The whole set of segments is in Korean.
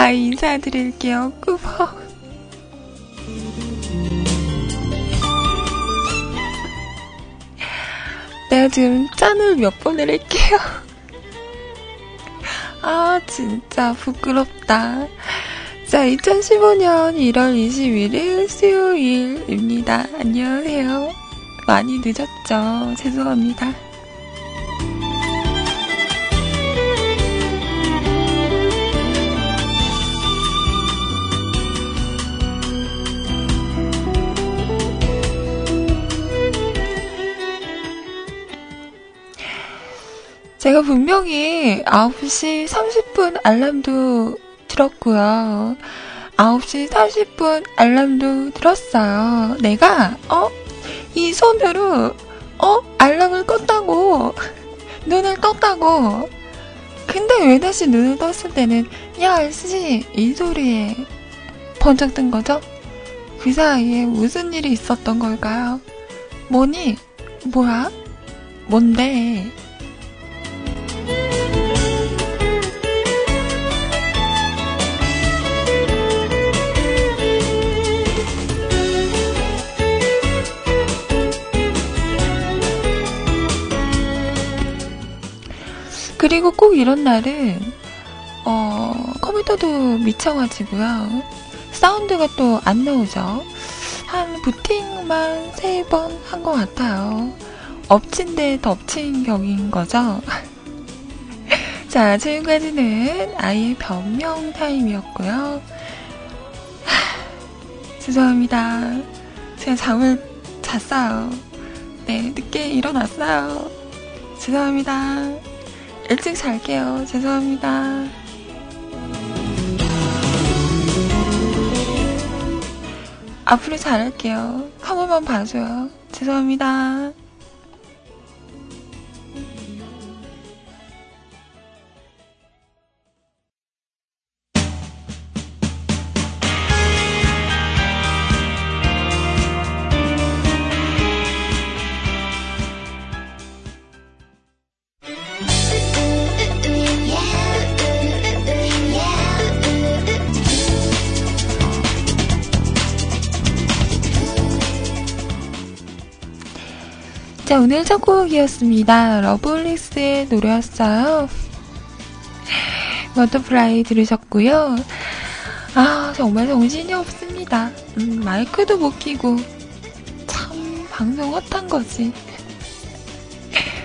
아, 인사드릴게요. 꾸벅. 내가 지금 짠을 몇 번을 할게요. 아, 진짜 부끄럽다. 자, 2015년 1월 21일 수요일입니다. 안녕하세요. 많이 늦었죠? 죄송합니다. 제가 분명히 9시 30분 알람도 들었고요. 9시 40분 알람도 들었어요. 내가, 어? 이 손으로, 어? 알람을 껐다고. 눈을 떴다고. 근데 왜 다시 눈을 떴을 때는, 야, 씨, 이 소리에 번쩍 뜬 거죠? 그 사이에 무슨 일이 있었던 걸까요? 뭐니? 뭐야? 뭔데? 그리고 꼭 이런 날은 어, 컴퓨터도 미쳐가지고요. 사운드가 또 안 나오죠. 한 부팅만 세 번 한 것 같아요. 엎친 데 덮친 격인 거죠. 자, 지금까지는 아이의 변명 타임이었고요. 죄송합니다. 제가 잠을 잤어요. 네, 늦게 일어났어요. 죄송합니다. 일찍 잘게요. 죄송합니다. 앞으로 잘할게요. 한 번만 봐줘요. 죄송합니다. 오늘 첫 곡이었습니다. 러블리스의 노래였어요. Butterfly 들으셨고요. 아, 정말 정신이 없습니다. 음, 마이크도 못 끼고. 참, 방송 헛한 거지.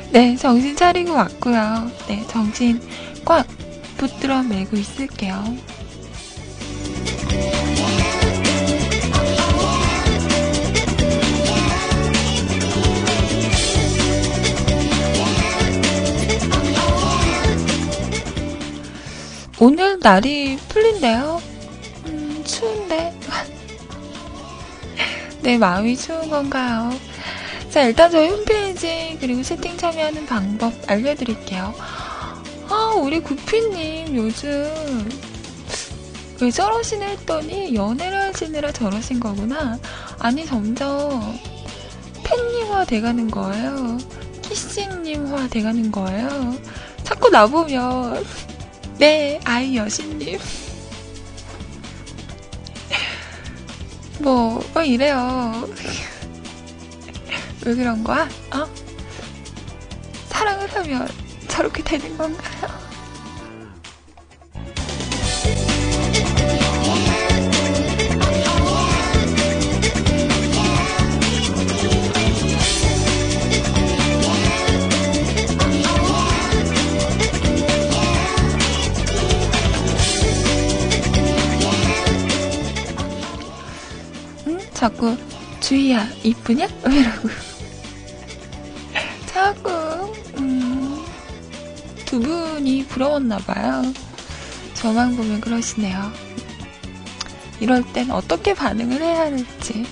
네, 정신 차리고 왔고요. 네, 정신 꽉 붙들어 매고 있을게요. 오늘 날이 풀린대요. 음, 추운데. 내 마음이 추운 건가요? 자, 일단 저희 홈페이지 그리고 채팅 참여하는 방법 알려드릴게요. 아, 우리 구피님 요즘 왜 저러시나 했더니 연애를 하시느라 저러신 거구나. 아니, 점점 팬님화 돼가는 거예요. 키싱님화 돼가는 거예요. 자꾸 나보면 네, 아이 여신님. 뭐, 뭐 이래요. 왜 그런 거야? 어? 사랑을 하면 저렇게 되는 건가요? 자꾸 주희야 이쁘냐? 이러고 자꾸 음, 두 분이 부러웠나 봐요. 저만 보면 그러시네요. 이럴 땐 어떻게 반응을 해야 할지.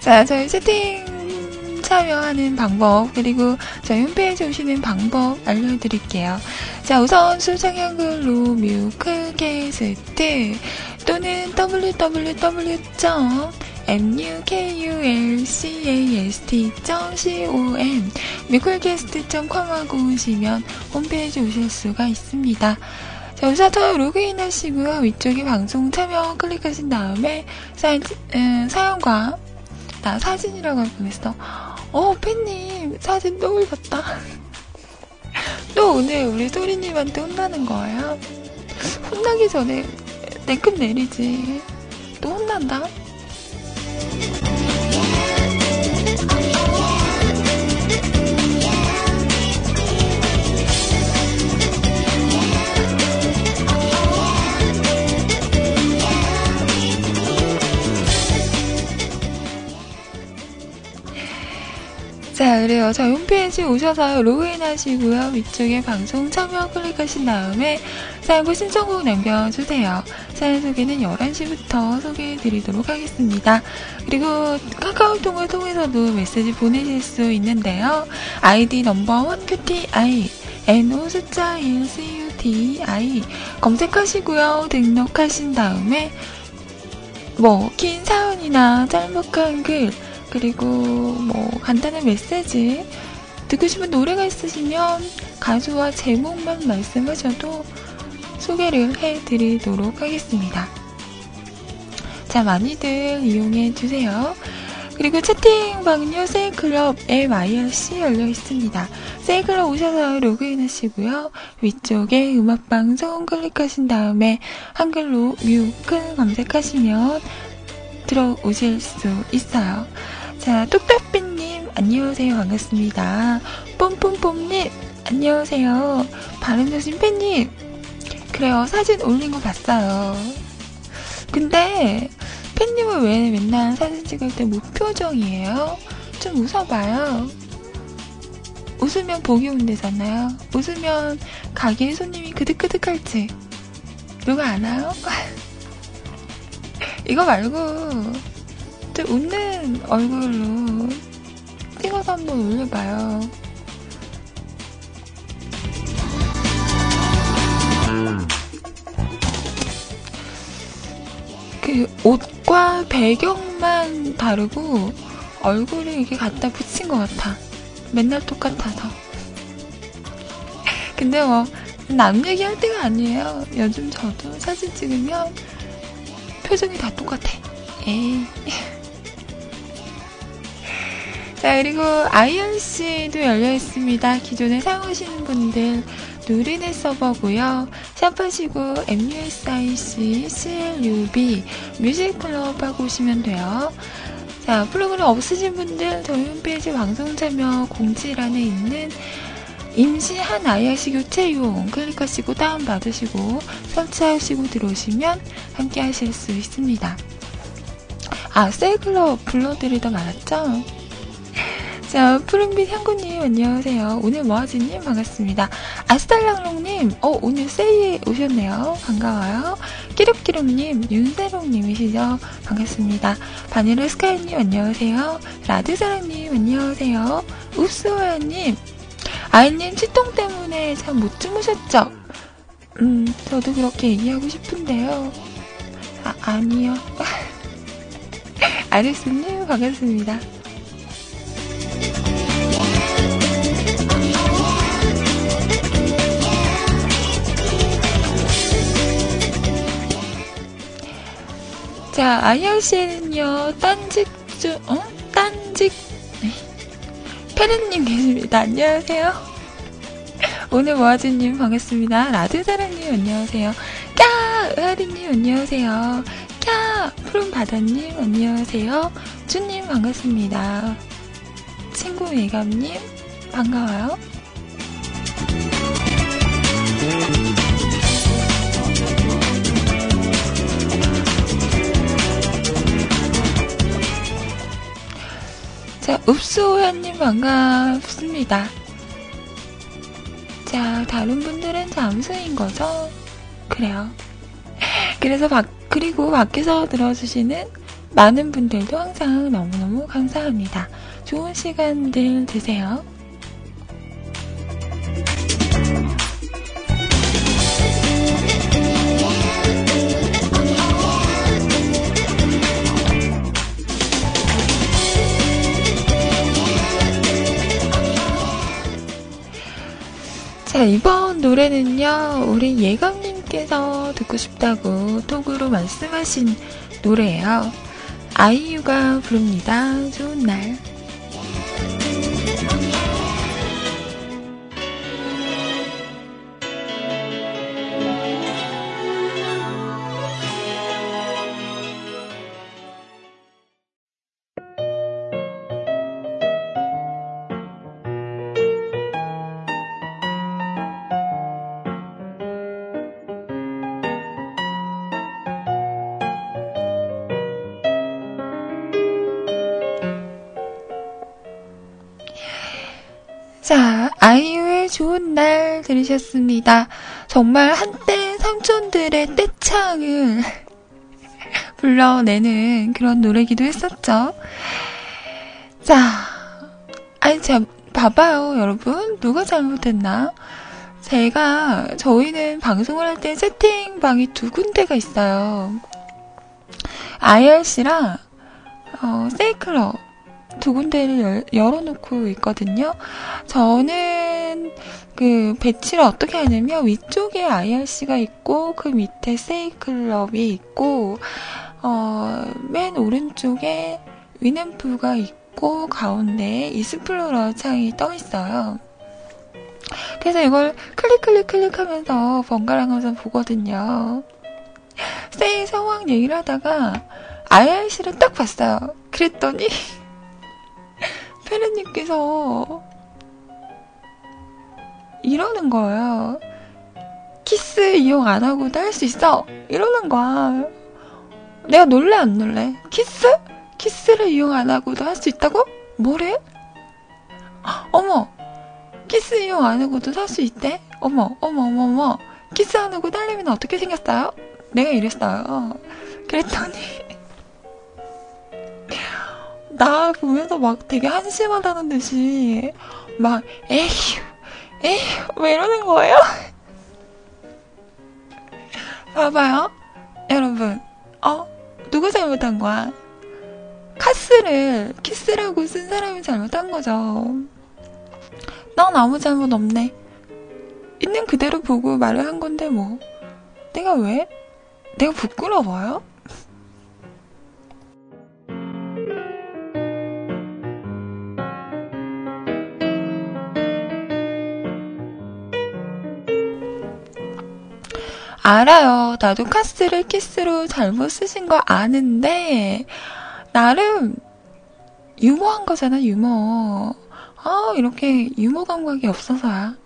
자, 저희 채팅 참여하는 방법, 그리고 저희 홈페이지 오시는 방법 알려드릴게요. 자, 우선 수상 한글로 뮤클게스트 또는 www. mukulcast.com 미쿨캐스트.com 하고 오시면 홈페이지 오실 수가 있습니다. 자, 우선 로그인 하시고요. 위쪽에 방송 참여 클릭하신 다음에 사, 음, 사연과 나 사진이라고 할 뻔했어. 어, 팬님 사진 또 올렸다. 또 오늘 우리 소리님한테 혼나는 거예요. 혼나기 전에 내끝 내리지. 또 혼난다. 자, 그래요. 저희 홈페이지 오셔서 로그인 하시고요. 위쪽에 방송 참여 클릭하신 다음에 사연과 신청곡 남겨주세요. 사연 소개는 11시부터 소개해 드리도록 하겠습니다. 그리고 카카오톡을 통해서도 메시지 보내실 수 있는데요. 아이디 넘버 1QTI NO 숫자 1 CUTI 검색하시고요. 등록하신 다음에 뭐 긴 사연이나 짤막한 글 그리고 뭐 간단한 메시지 듣고 싶은 노래가 있으시면 가수와 제목만 말씀하셔도 소개를 해드리도록 하겠습니다. 자, 많이들 이용해 주세요. 그리고 채팅방은요, 세이클럽 MIRC 열려 있습니다. 세이클럽 오셔서 로그인 하시고요. 위쪽에 음악방송 클릭하신 다음에 한글로 뮤클 검색하시면 들어오실 수 있어요. 자, 뚝딱비님, 안녕하세요. 반갑습니다. 뽐뽐뽐님, 안녕하세요. 바른조심 팬님, 그래요. 사진 올린 거 봤어요. 근데, 팬님은 왜 맨날 사진 찍을 때 무표정이에요? 좀 웃어봐요. 웃으면 복이 온대잖아요. 웃으면 가게에 손님이 그득그득할지. 누가 아나요? 이거 말고, 좀 웃는 얼굴로 찍어서 한번 올려봐요. 그 옷과 배경만 다르고 얼굴을 이렇게 갖다 붙인 것 같아. 맨날 똑같아서. 근데 뭐, 남 얘기할 때가 아니에요. 요즘 저도 사진 찍으면 표정이 다 똑같아. 에이. 자, 그리고 IRC도 열려 있습니다. 기존에 사용하시는 분들 누리넷 서버고요. 샵하시고 MUSIC CLUB 뮤직클럽 하고 오시면 돼요. 자, 프로그램 없으신 분들 저희 홈페이지 방송 참여 공지란에 있는 임시한 IRC 교체 용 클릭하시고 다운받으시고 설치하시고 들어오시면 함께 하실 수 있습니다. 아, 세이클럽 불러드리다 말았죠? 자, 푸른빛 향구님, 안녕하세요. 오늘 모아지님, 반갑습니다. 아스달랑롱님, 어, 오늘 세이에 오셨네요. 반가워요. 끼룩끼룩님, 윤세롱님이시죠? 반갑습니다. 바닐라 스카이님, 안녕하세요. 라드사랑님, 안녕하세요. 읍스호야님, 아이님 치통 때문에 참 못 주무셨죠? 음, 저도 그렇게 얘기하고 싶은데요. 아, 아니요. 아리스님, 반갑습니다. 자, 아이언씨는요, 딴직, 주, 어? 딴직, 네. 페르님 계십니다. 안녕하세요. 오늘 모아즈님 반갑습니다. 라드사랑님 안녕하세요. 까! 의하리님 안녕하세요. 까! 푸른바다님 안녕하세요. 주님 반갑습니다. 친구 예감님 반가워요. 읍수호연님 반갑습니다. 자, 다른 분들은 잠수인 거죠? 그래요. 그래서 밖, 그리고 밖에서 들어주시는 많은 분들도 항상 너무너무 감사합니다. 좋은 시간들 되세요. 자, 이번 노래는요, 우리 예감님께서 듣고 싶다고 톡으로 말씀하신 노래예요. 아이유가 부릅니다. 좋은 날. 날 들으셨습니다. 정말 한때 삼촌들의 떼창을 불러내는 그런 노래기도 했었죠. 자, 아니, 자, 봐봐요, 여러분. 누가 잘못했나? 제가, 저희는 방송을 할때 채팅방이 두 군데가 있어요. IRC랑, 어, 세이클럽. 두 군데를 열, 열어놓고 있거든요. 저는 그 배치를 어떻게 하냐면 위쪽에 IRC가 있고 그 밑에 세이클럽이 있고 어, 맨 오른쪽에 윈앰프가 있고 가운데에 익스플로러 창이 떠 있어요. 그래서 이걸 클릭 클릭 클릭하면서 번갈아 가면서 보거든요. 세이 상황 얘기를 하다가 IRC를 딱 봤어요. 그랬더니 페르님께서 이러는 거예요. 키스 이용 안 하고도 할 수 있어. 이러는 거야. 내가 놀래 안 놀래? 키스? 키스를 이용 안 하고도 할 수 있다고? 뭐래? 어머, 키스 이용 안 하고도 살 수 있대? 어머, 어머, 어머, 어머. 키스 안 하고 딸내미는 어떻게 생겼어요? 내가 이랬어요. 그랬더니 나 보면서 막 되게 한심하다는 듯이 막 에휴 에휴 왜 이러는 거예요? 봐봐요 여러분 어 누가 잘못한 거야? 카스를 키스라고 쓴 사람이 잘못한 거죠 난 아무 잘못 없네 있는 그대로 보고 말을 한 건데 뭐 내가 왜? 내가 부끄러워요? 알아요. 나도 카스를 키스로 잘못 쓰신 거 아는데, 나름, 유머한 거잖아, 유머. 아, 이렇게 유머 감각이 없어서야.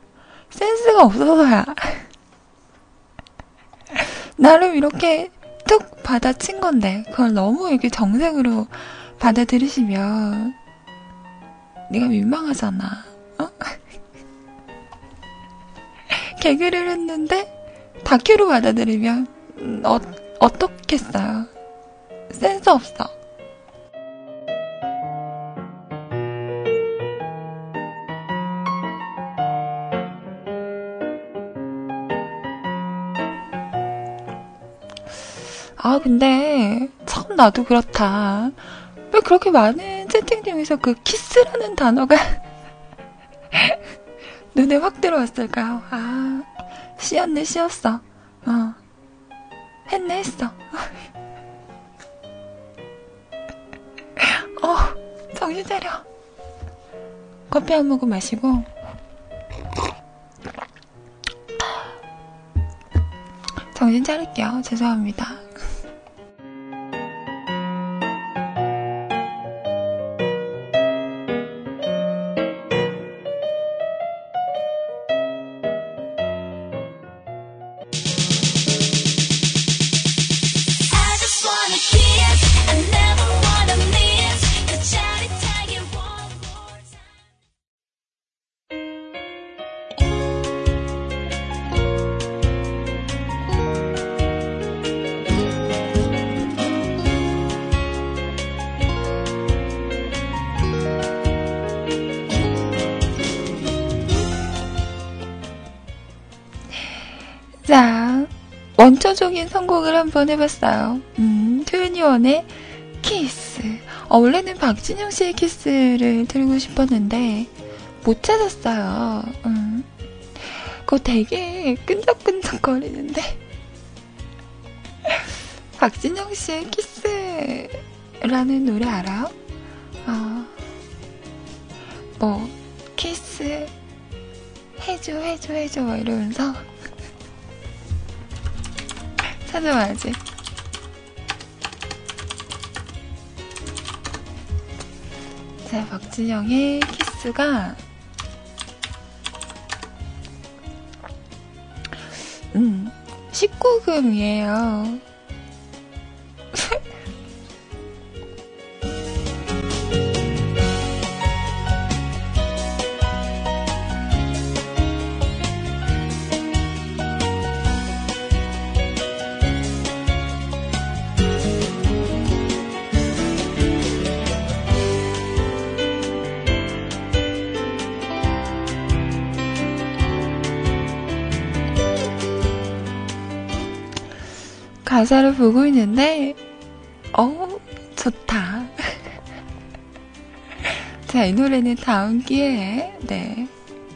센스가 없어서야. 나름 이렇게 툭 받아친 건데, 그걸 너무 이렇게 정색으로 받아들이시면, 네가 민망하잖아. 어? 개그를 했는데, 다큐로 받아들이면 음, 어, 어떻겠어요? 센스 없어. 아, 근데, 참, 나도 그렇다. 왜 그렇게 많은 채팅 중에서 그 키스라는 단어가 눈에 확 들어왔을까요? 아, 씌었네, 씌었어. 어. 했네, 했어. 어, 정신 차려. 커피 한 모금 마시고. 정신 차릴게요. 죄송합니다. 한번 해봤어요. 음, 트웬티원의 키스. 어, 원래는 박진영 씨의 키스를 들고 싶었는데, 못 찾았어요. 음. 그거 되게 끈적끈적 거리는데. 박진영 씨의 키스라는 노래 알아요? 어, 뭐, 키스, 해줘, 해줘, 해줘, 막 이러면서. 찾아봐야지. 자, 박진영의 키스가, 음, 19금이에요. 가사를 보고 있는데, 어, 좋다. 자, 이 노래는 다음 기회에, 네.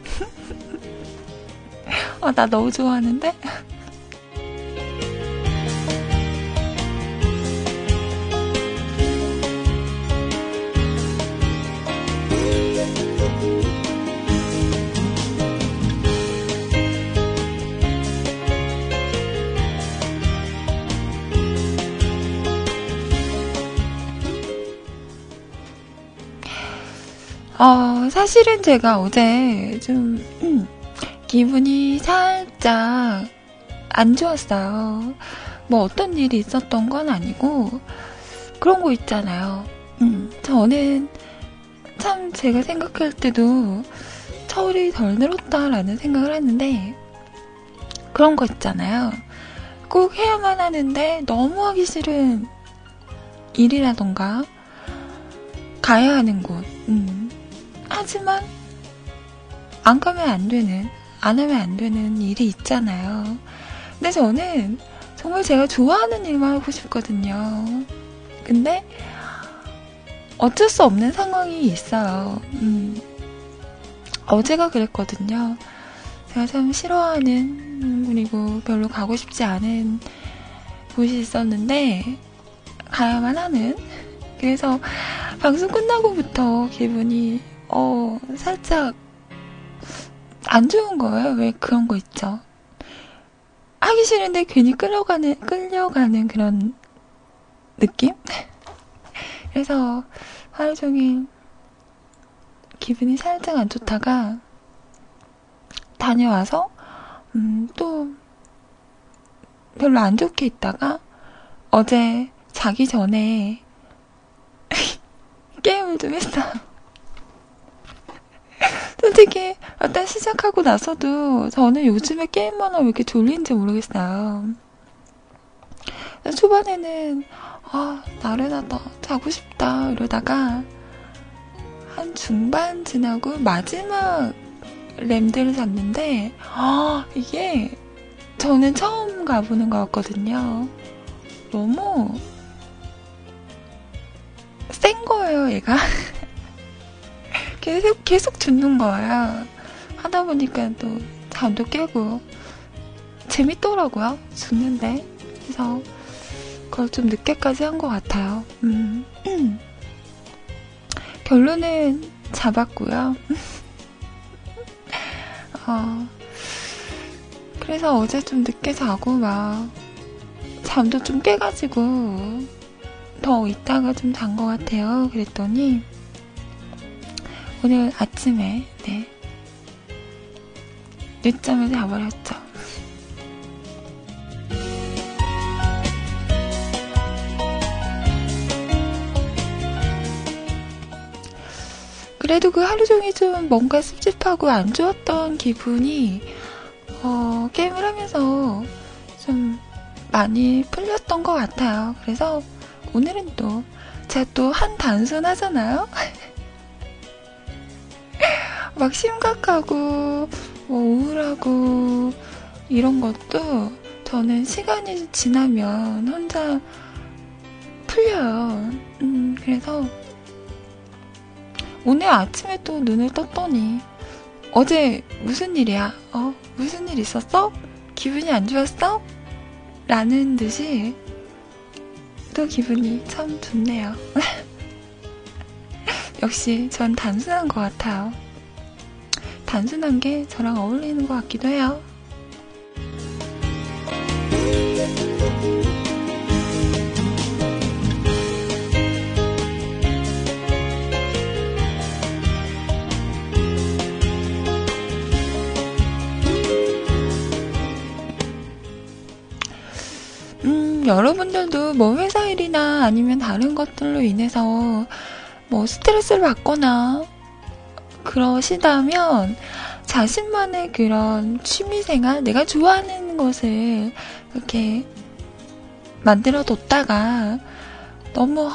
어, 나 너무 좋아하는데? 어, 사실은 제가 어제 좀, 음, 기분이 살짝 안 좋았어요. 뭐 어떤 일이 있었던 건 아니고, 그런 거 있잖아요. 음, 저는 참 제가 생각할 때도 철이 덜 늘었다라는 생각을 했는데, 그런 거 있잖아요. 꼭 해야만 하는데 너무 하기 싫은 일이라던가, 가야 하는 곳, 음, 하지만 안 가면 안 되는, 안 하면 안 되는 일이 있잖아요. 근데 저는 정말 제가 좋아하는 일만 하고 싶거든요. 근데 어쩔 수 없는 상황이 있어요. 음, 어제가 그랬거든요. 제가 참 싫어하는, 그리고 별로 가고 싶지 않은 곳이 있었는데, 가야만 하는. 그래서 방송 끝나고부터 기분이 어, 살짝 안 좋은 거예요. 왜 그런 거 있죠? 하기 싫은데 괜히 끌려가는, 끌려가는 그런 느낌? 그래서 하루 종일 기분이 살짝 안 좋다가 다녀와서, 음, 또 별로 안 좋게 있다가 어제 자기 전에 게임을 좀 했어요. 솔직히 일단 시작하고 나서도 저는 요즘에 게임만 하면 왜 이렇게 졸린지 모르겠어요. 초반에는 아 나른하다 자고 싶다 이러다가 한 중반 지나고 마지막 램들을 잡는데 아 이게 저는 처음 가보는 것 같거든요. 너무 센 거예요 얘가. 계속, 계속 듣는 거야. 하다 보니까 또 잠도 깨고 재밌더라고요. 죽는데. 그래서 그걸 좀 늦게까지 한 것 같아요. 음. 결론은 잡았고요. 어, 그래서 어제 좀 늦게 자고 막 잠도 좀 깨가지고 더 있다가 좀 잔 것 같아요. 그랬더니 오늘 아침에, 네. 늦잠을 자버렸죠. 그래도 그 하루 종일 좀 뭔가 찝찝하고 안 좋았던 기분이, 어, 게임을 하면서 좀 많이 풀렸던 것 같아요. 그래서 오늘은 또, 제가 또 한 단순 하잖아요? 막 심각하고 뭐 우울하고 이런 것도 저는 시간이 지나면 혼자 풀려요. 음, 그래서 오늘 아침에 또 눈을 떴더니 어제 무슨 일이야? 어, 무슨 일 있었어? 기분이 안 좋았어? 라는 듯이 또 기분이 참 좋네요. 역시 전 단순한 것 같아요. 단순한 게 저랑 어울리는 것 같기도 해요. 음, 여러분들도 뭐 회사 일이나 아니면 다른 것들로 인해서 뭐 스트레스를 받거나 그러시다면 자신만의 그런 취미생활, 내가 좋아하는 것을 이렇게 만들어 뒀다가 너무, 어,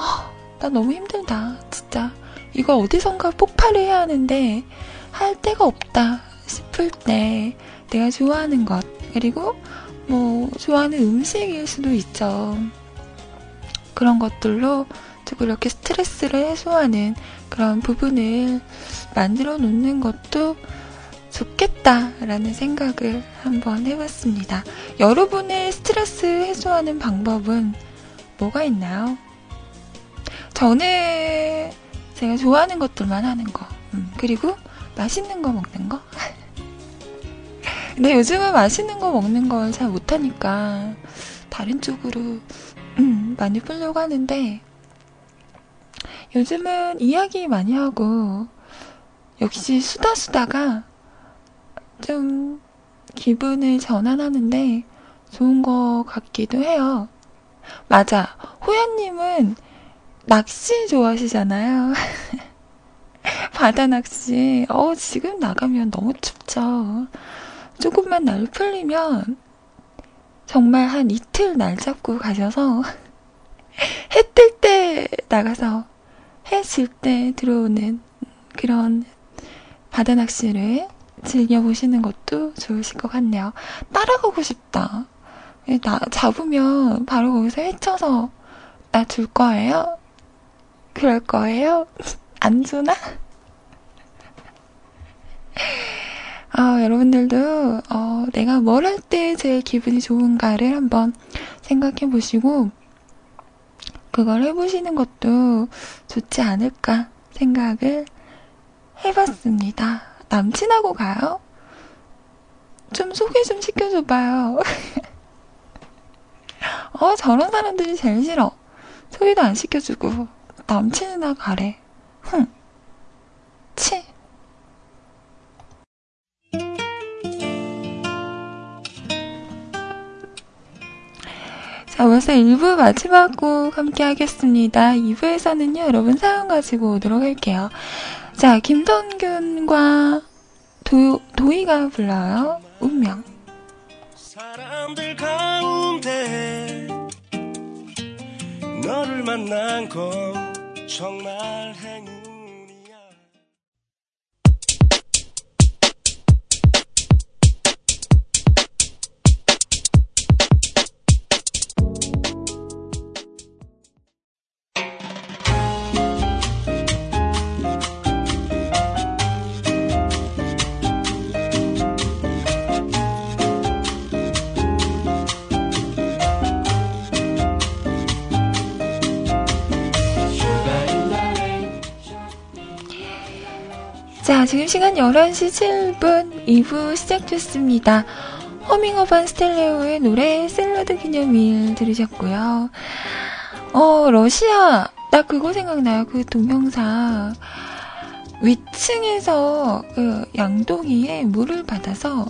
나 너무 힘들다. 진짜. 이거 어디선가 폭발을 해야 하는데 할 데가 없다 싶을 때 내가 좋아하는 것, 그리고 뭐, 좋아하는 음식일 수도 있죠. 그런 것들로 조금 이렇게 스트레스를 해소하는 그런 부분을 만들어 놓는 것도 좋겠다라는 생각을 한번 해봤습니다. 여러분의 스트레스 해소하는 방법은 뭐가 있나요? 저는 제가 좋아하는 것들만 하는 거, 음, 그리고 맛있는 거 먹는 거. 근데 요즘은 맛있는 거 먹는 걸 잘 못하니까 다른 쪽으로 음, 많이 풀려고 하는데 요즘은 이야기 많이 하고 역시 수다 수다가 좀 기분을 전환하는데 좋은 것 같기도 해요. 맞아. 호연님은 낚시 좋아하시잖아요. 바다 낚시. 어, 지금 나가면 너무 춥죠. 조금만 날 풀리면 정말 한 이틀 날 잡고 가셔서 해 뜰 때 나가서 해 질 때 들어오는 그런 바다 낚시를 즐겨보시는 것도 좋으실 것 같네요. 따라가고 싶다. 나 잡으면 바로 거기서 헤쳐서 나 줄 거예요? 그럴 거예요? 안 주나? 아, 여러분들도 어, 내가 뭘 할 때 제일 기분이 좋은가를 한번 생각해 보시고 그걸 해보시는 것도 좋지 않을까 생각을 해봤습니다. 남친하고 가요? 좀 소개 좀 시켜줘봐요. 어, 저런 사람들이 제일 싫어. 소개도 안 시켜주고 남친이나 가래. 흥. 치. 자, 벌써 1부 마지막 곡 함께 하겠습니다. 2부에서는요, 여러분 사연 가지고 오도록 할게요. 자, 김선균과 도, 도희가 불러요. 운명. 사람들 가운데 너를 만난 건 정말 행운. 자, 지금 시간 11시 7분 2부 시작됐습니다. 허밍어반 스텔레오의 노래 샐러드 기념일 들으셨고요. 어, 러시아. 나 그거 생각나요. 그 동영상. 위층에서 그 양동이에 물을 받아서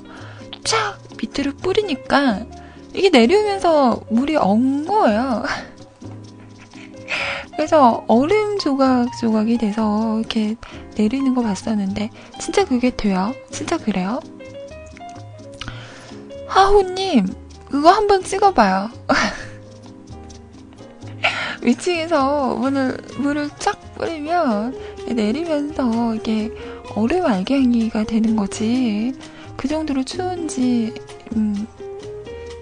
쫙 밑으로 뿌리니까 이게 내려오면서 물이 엉 거예요. 그래서 얼음 조각 조각이 돼서 이렇게 내리는 거 봤었는데 진짜 그게 돼요? 진짜 그래요? 하호님 그거 한번 찍어봐요. 위층에서 물을 물을 쫙 뿌리면 내리면서 이게 얼음 알갱이가 되는 거지. 그 정도로 추운지 음,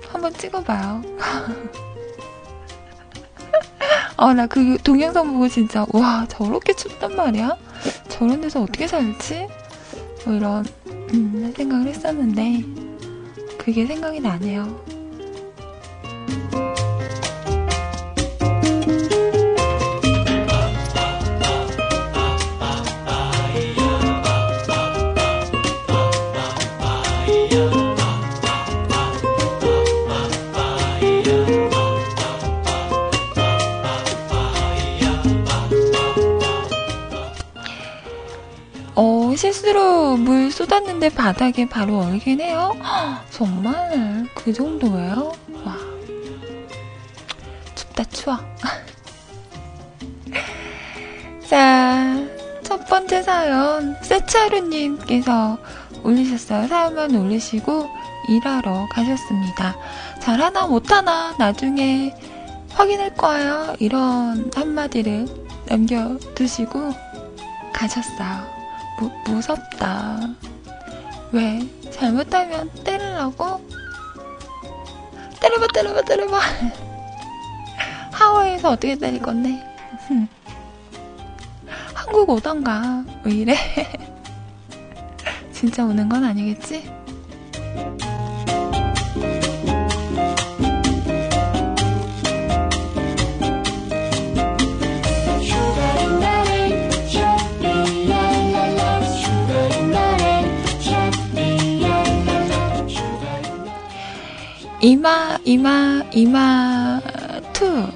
한번 찍어봐요. 아, 나 그 동영상 보고 진짜, 와, 저렇게 춥단 말이야? 저런 데서 어떻게 살지? 뭐 이런 음, 생각을 했었는데 그게 생각이 나네요. 실수로 물 쏟았는데 바닥에 바로 얼긴 해요? 정말 그 정도예요? 와 춥다 추워 자, 첫 번째 사연 세차루님께서 올리셨어요. 사연만 올리시고 일하러 가셨습니다. 잘하나 못하나 나중에 확인할 거예요. 이런 한마디를 남겨두시고 가셨어요. 무, 무섭다. 왜? 잘못하면 때리려고? 때려봐, 때려봐, 때려봐. 하와이에서 어떻게 때릴 건데? 한국 오던가. 왜 이래? 진짜 오는 건 아니겠지? 이마, 이마, 이마, 투.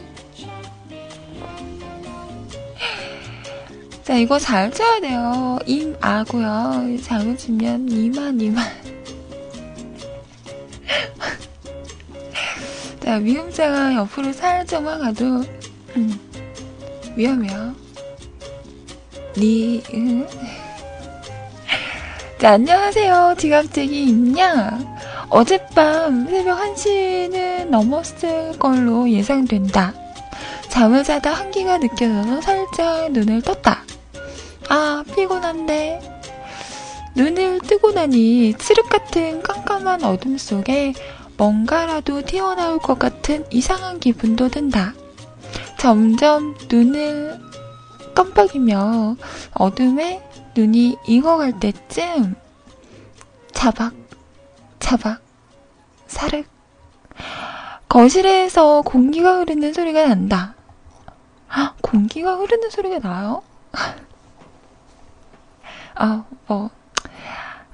자, 이거 잘 쳐야 돼요. 임, 아고요. 잘못 치면 이만, 이만. 자, 미음자가 옆으로 살짝만 가도, 음, 위험해요. 니, 음. 자, 안녕하세요. 지갑쟁이 있냐? 어젯밤 새벽 1시는 넘었을 걸로 예상된다. 잠을 자다 한기가 느껴져서 살짝 눈을 떴다. 아, 피곤한데. 눈을 뜨고 나니 칠흑 같은 깜깜한 어둠 속에 뭔가라도 튀어나올 것 같은 이상한 기분도 든다. 점점 눈을 깜빡이며 어둠에 눈이 익어갈 때쯤 자박 차박, 사륵. 거실에서 공기가 흐르는 소리가 난다. 아, 공기가 흐르는 소리가 나요? 아, 뭐.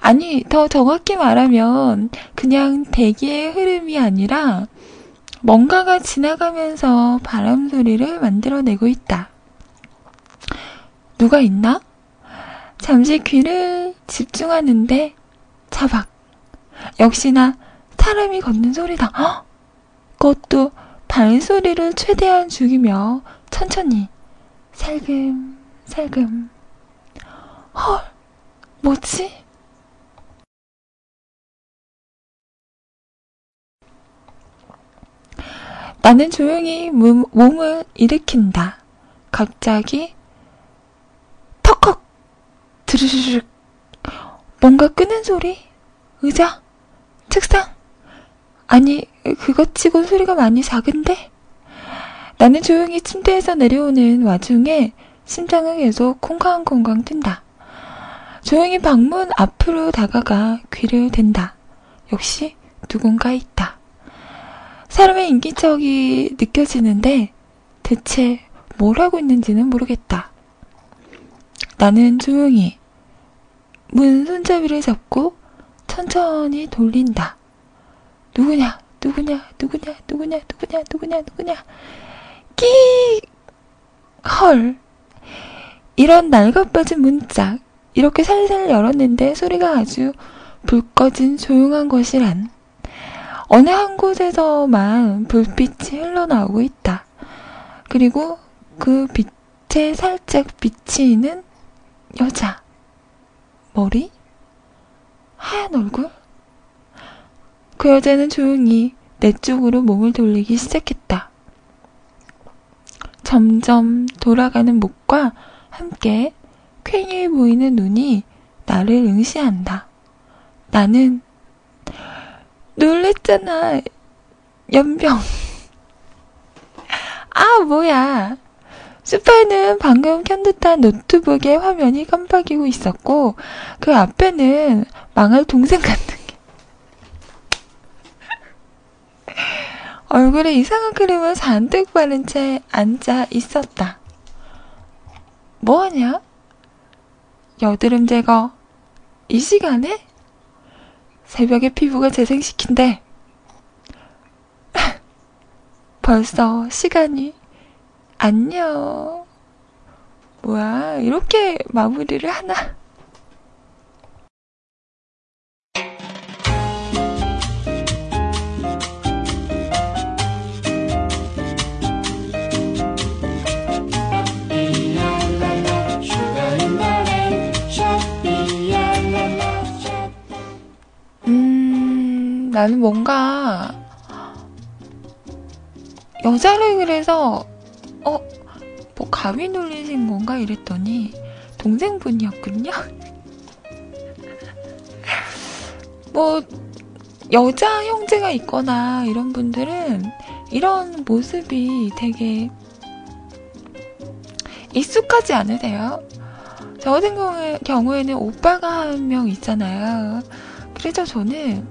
아니, 더 정확히 말하면, 그냥 대기의 흐름이 아니라, 뭔가가 지나가면서 바람 소리를 만들어내고 있다. 누가 있나? 잠시 귀를 집중하는데, 차박. 역시나 사람이 걷는 소리다. 헉! 그것도 발소리를 최대한 죽이며 천천히 살금 살금 헐 뭐지? 나는 조용히 몸, 몸을 일으킨다. 갑자기 턱헉 드르르륵 뭔가 끄는 소리? 의자? 책상? 아니, 그것 치곤 소리가 많이 작은데? 나는 조용히 침대에서 내려오는 와중에 심장은 계속 콩강콩강 뛴다. 조용히 방문 앞으로 다가가 귀를 댄다. 역시 누군가 있다. 사람의 인기척이 느껴지는데 대체 뭘 하고 있는지는 모르겠다. 나는 조용히 문 손잡이를 잡고 천천히 돌린다. 누구냐, 누구냐, 누구냐, 누구냐, 누구냐, 누구냐, 누구냐. 끼! 헐. 이런 날가빠진 문짝. 이렇게 살살 열었는데 소리가 아주 불 꺼진 조용한 곳이란. 어느 한 곳에서만 불빛이 흘러나오고 있다. 그리고 그 빛에 살짝 비치는 여자. 머리? 하얀 얼굴? 그 여자는 조용히 내 쪽으로 몸을 돌리기 시작했다. 점점 돌아가는 목과 함께 쾌히 보이는 눈이 나를 응시한다. 나는 놀랬잖아. 연병. 아, 뭐야. 소파에는 방금 켠 듯한 노트북의 화면이 깜빡이고 있었고, 그 앞에는 망할 동생 같은 게. 얼굴에 이상한 크림을 잔뜩 바른 채 앉아 있었다. 뭐하냐? 여드름 제거. 이 시간에? 새벽에 피부가 재생시킨대. 벌써 시간이 안녕. 뭐야, 이렇게 마무리를 하나? 음, 나는 뭔가 여자를 그래서 어, 뭐 가위 눌리신 건가 이랬더니 동생분이었군요. 뭐 여자 형제가 있거나 이런 분들은 이런 모습이 되게 익숙하지 않으세요? 저 같은 경우에, 경우에는 오빠가 한 명 있잖아요. 그래서 저는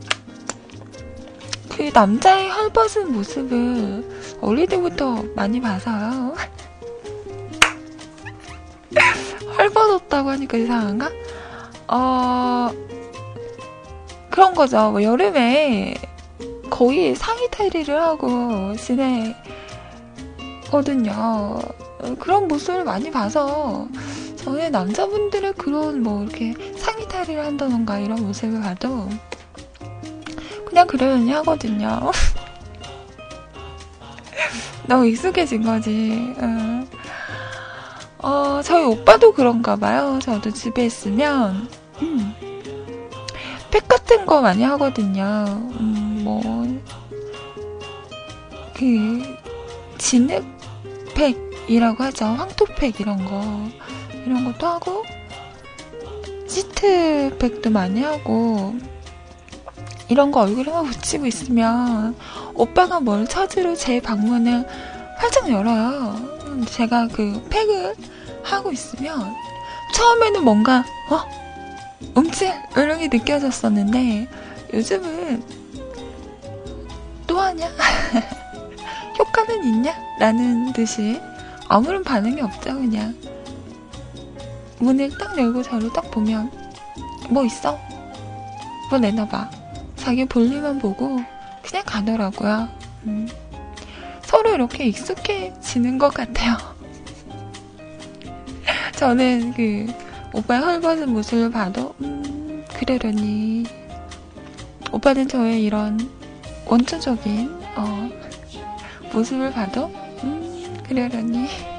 그 남자의 헐벗은 모습을 어릴 때부터 많이 봐서요. 헐벗었다고 하니까 이상한가? 어, 그런 거죠. 뭐 여름에 거의 상의 탈의를 하고 지내거든요. 그런 모습을 많이 봐서 저는 남자분들의 그런 뭐 이렇게 상의 탈의를 한다던가 이런 모습을 봐도 그냥 그러려니 하거든요. 너무 익숙해진 거지. 어. 어, 저희 오빠도 그런가 봐요. 저도 집에 있으면, 음, 팩 같은 거 많이 하거든요. 음, 뭐, 그, 진흙팩이라고 하죠. 황토팩 이런 거. 이런 것도 하고, 시트팩도 많이 하고, 이런 거 얼굴에 막 붙이고 있으면 오빠가 뭘 찾으러 제 방문을 활짝 열어요. 제가 그 팩을 하고 있으면 처음에는 뭔가 어? 움찔? 이런 게 느껴졌었는데 요즘은 또 하냐? 효과는 있냐? 라는 듯이 아무런 반응이 없죠 그냥. 문을 딱 열고 저를 딱 보면 뭐 있어? 뭐 내놔봐 자기 볼일만 보고 그냥 가더라고요. 음. 서로 이렇게 익숙해지는 것 같아요. 저는 그 오빠의 헐벗은 모습을 봐도 음, 그러려니 오빠는 저의 이런 원초적인 어, 모습을 봐도 음, 그러려니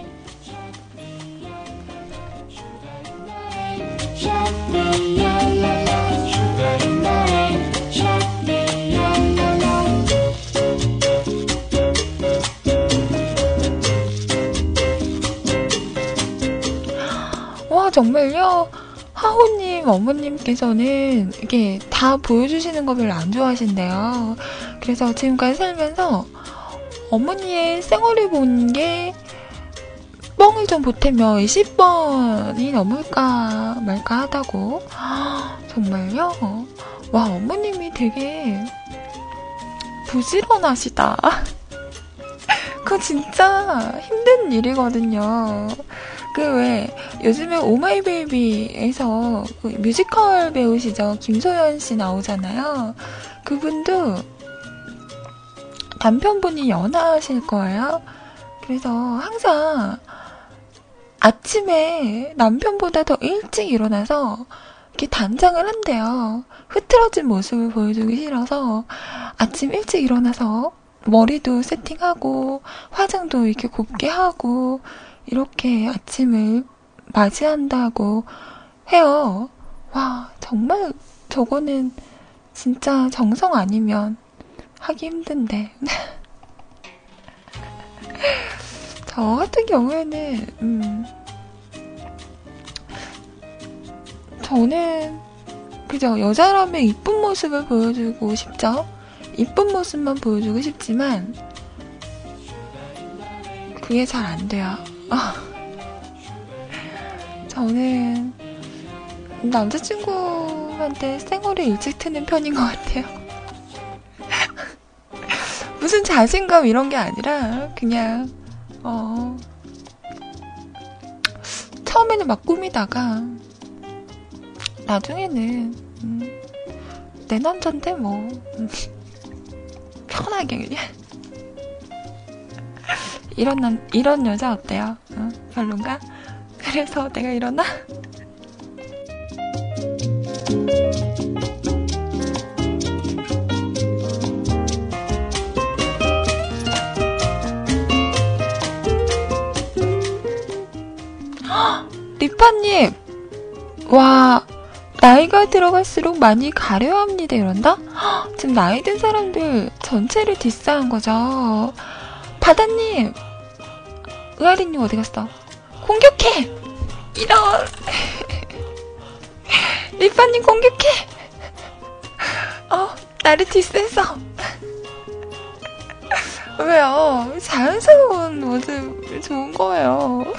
정말요? 하호님, 어머님께서는 이게 다 보여주시는 거 별로 안 좋아하신대요. 그래서 지금까지 살면서 어머니의 생얼을 본 게 뻥을 좀 보태며 20번이 넘을까 말까 하다고. 정말요? 와, 어머님이 되게 부지런하시다. 그거 진짜 힘든 일이거든요. 그 왜 요즘에 오마이베이비에서 그 뮤지컬 배우시죠 김소현 씨 나오잖아요. 그분도 남편분이 연하실 거예요. 그래서 항상 아침에 남편보다 더 일찍 일어나서 이렇게 단장을 한대요. 흐트러진 모습을 보여주기 싫어서 아침 일찍 일어나서 머리도 세팅하고 화장도 이렇게 곱게 하고 이렇게 아침을 맞이한다고 해요. 와, 정말 저거는 진짜 정성 아니면 하기 힘든데. 저 같은 경우에는, 음, 저는 그죠. 여자라면 이쁜 모습을 보여주고 싶죠. 이쁜 모습만 보여주고 싶지만, 그게 잘 안 돼요. 아, 저는 남자친구한테 생얼을 일찍 트는 편인 것 같아요. 무슨 자신감 이런 게 아니라 그냥 어 처음에는 막 꾸미다가 나중에는 음, 내 남잔데 뭐 음, 편하게 그냥 이런 남 이런 여자 어때요? 어, 별론가? 그래서 내가 이러나? 리파님! 와, 나이가 들어갈수록 많이 가려합니다, 이런다? 지금 나이 든 사람들 전체를 디스한 거죠. 바다님! 의아리님 어디 갔어? 공격해! 이런! 리파님 공격해! 어, 나를 디스했어. 왜요? 자연스러운 모습 좋은 거예요.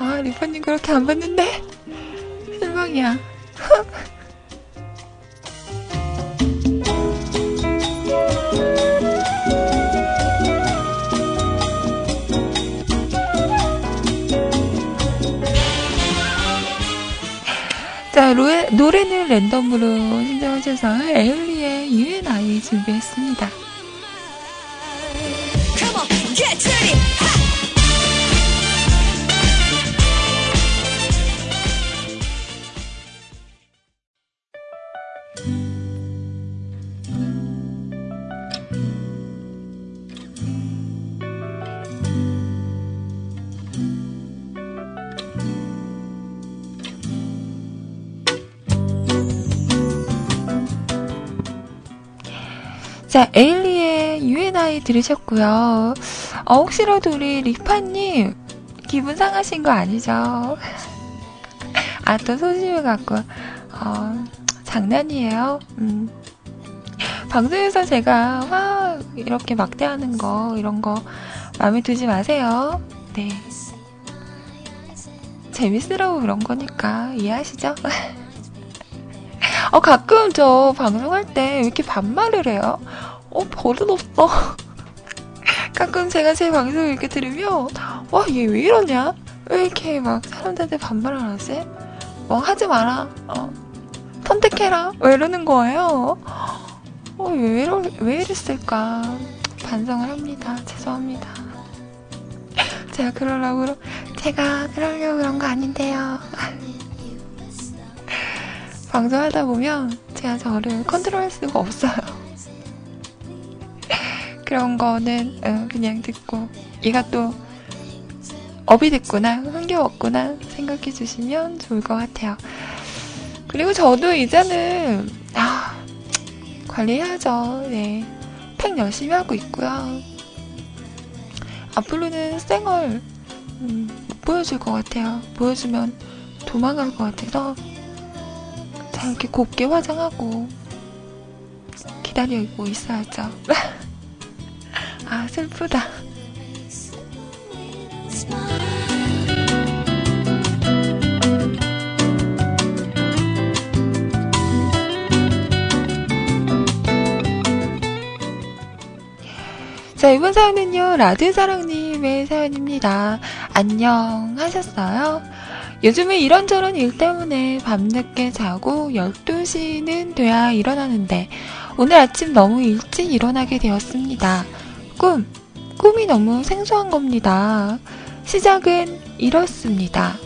아, 리퍼님 그렇게 안 봤는데? 실망이야. 자, 노래, 노래는 랜덤으로 신청하셔서 에일리의 UNI 준비했습니다. Come on, get ready. 자, 에일리의 UNI 들으셨고요. 어, 혹시라도 우리 리파님 기분 상하신 거 아니죠? 아, 또 소심해 갖고 어, 장난이에요. 음. 방송에서 제가 와 이렇게 막대하는 거 이런 거 마음에 두지 마세요. 네. 재밌으라고 그런 거니까 이해하시죠? 어, 가끔 저 방송할 때 왜 이렇게 반말을 해요? 어, 버릇없어. 가끔 제가 제 방송을 이렇게 들으면, 와, 얘 왜 이러냐? 왜 이렇게 막 사람들한테 반말을 하지? 뭐 하지 마라. 어. 선택해라. 왜 이러는 거예요? 어, 왜, 이러, 왜 이랬을까? 반성을 합니다. 죄송합니다. 제가 그러려고, 제가 그러려고 그런 거 아닌데요. 방송하다 보면 제가 저를 컨트롤할 수가 없어요. 그런 거는 어, 그냥 듣고 얘가 또 업이 됐구나, 흥겨웠구나 생각해 주시면 좋을 것 같아요. 그리고 저도 이제는 아, 관리해야죠. 네. 팩 열심히 하고 있고요. 앞으로는 쌩얼 음, 못 보여줄 것 같아요. 보여주면 도망갈 것 같아서 다 이렇게 곱게 화장하고 기다리고 있어야죠. 아, 슬프다. 자, 이번 사연은요, 라드사랑님의 사연입니다. 안녕 하셨어요? 요즘에 이런저런 일 때문에 밤늦게 자고 12시는 돼야 일어나는데 오늘 아침 너무 일찍 일어나게 되었습니다. 꿈, 꿈이 너무 생소한 겁니다. 시작은 이렇습니다.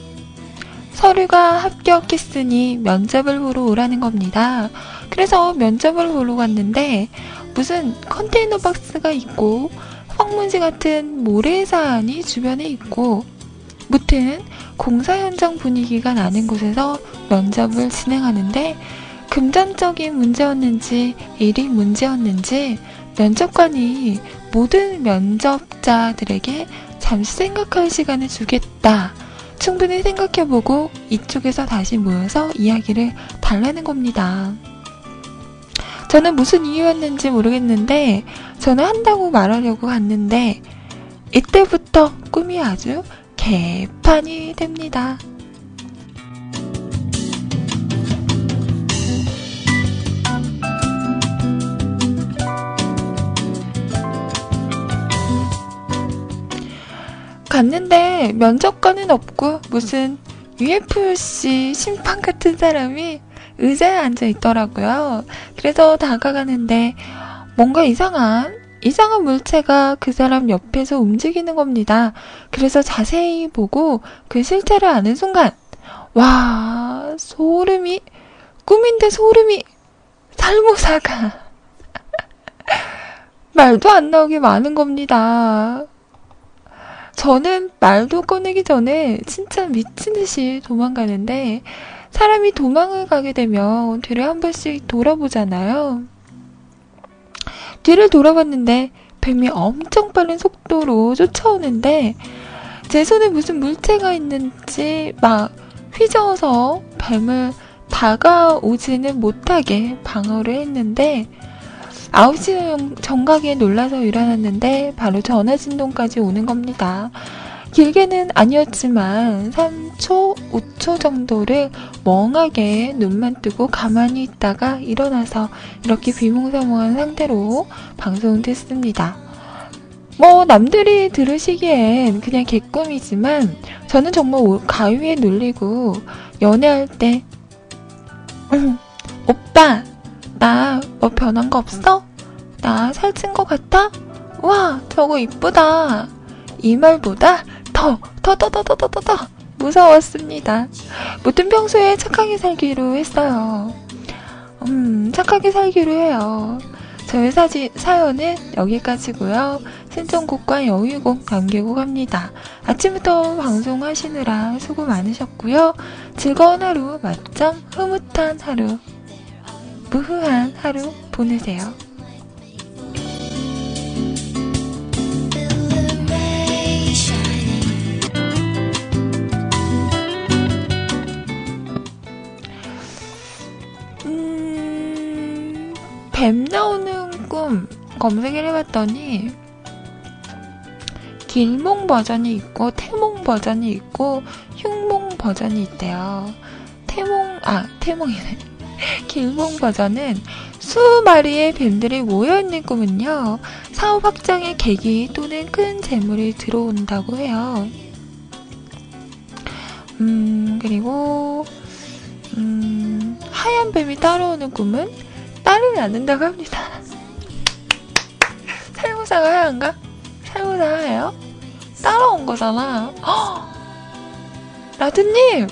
서류가 합격했으니 면접을 보러 오라는 겁니다. 그래서 면접을 보러 갔는데 무슨 컨테이너 박스가 있고 황문지 같은 모래 사안이 주변에 있고 무튼 공사 현장 분위기가 나는 곳에서 면접을 진행하는데 금전적인 문제였는지 일이 문제였는지 면접관이 모든 면접자들에게 잠시 생각할 시간을 주겠다. 충분히 생각해보고 이쪽에서 다시 모여서 이야기를 달라는 겁니다. 저는 무슨 이유였는지 모르겠는데 저는 한다고 말하려고 갔는데 이때부터 꿈이 아주 개판이 됩니다. 갔는데 면접관은 없고 무슨 UFC 심판 같은 사람이 의자에 앉아 있더라고요. 그래서 다가가는데 뭔가 이상한 이상한 물체가 그 사람 옆에서 움직이는 겁니다. 그래서 자세히 보고 그 실체를 아는 순간 와 소름이 꿈인데 소름이 살모사가 말도 안 나오게 많은 겁니다. 저는 말도 꺼내기 전에 진짜 미친 듯이 도망가는데 사람이 도망을 가게 되면 뒤를 한 번씩 돌아보잖아요. 뒤를 돌아봤는데 뱀이 엄청 빠른 속도로 쫓아오는데 제 손에 무슨 물체가 있는지 막 휘저어서 뱀을 다가오지는 못하게 방어를 했는데 9시 정각에 놀라서 일어났는데 바로 전화 진동까지 오는 겁니다. 길게는 아니었지만 3초, 5초 정도를 멍하게 눈만 뜨고 가만히 있다가 일어나서 이렇게 비몽사몽한 상태로 방송을 했습니다. 뭐 남들이 들으시기엔 그냥 개꿈이지만 저는 정말 가위에 눌리고 연애할 때 음, 오빠 나 뭐 변한 거 없어? 나 살찐 거 같아? 와, 저거 이쁘다. 이 말보다 더, 더, 더, 더, 더, 더, 더, 더 무서웠습니다. 무튼 평소에 착하게 살기로 했어요. 음, 착하게 살기로 해요. 저의 사지, 사연은 여기까지고요. 신청곡과 여유곡 남기고 갑니다. 아침부터 방송하시느라 수고 많으셨고요. 즐거운 하루, 맛점, 흐뭇한 하루 무흐한 하루 보내세요. 뱀 나오는 꿈 검색을 해봤더니 길몽 버전이 있고 태몽 버전이 있고 흉몽 버전이 있대요. 태몽 아 태몽이네. 길몽 버전은 수마리의 뱀들이 모여있는 꿈은요, 사업 확장의 계기 또는 큰 재물이 들어온다고 해요. 음, 그리고, 음, 하얀 뱀이 따라오는 꿈은 딸을 낳는다고 합니다. 살모사가 하얀가? 살모사 하예요? 따라온 거잖아. 헉! 라드님!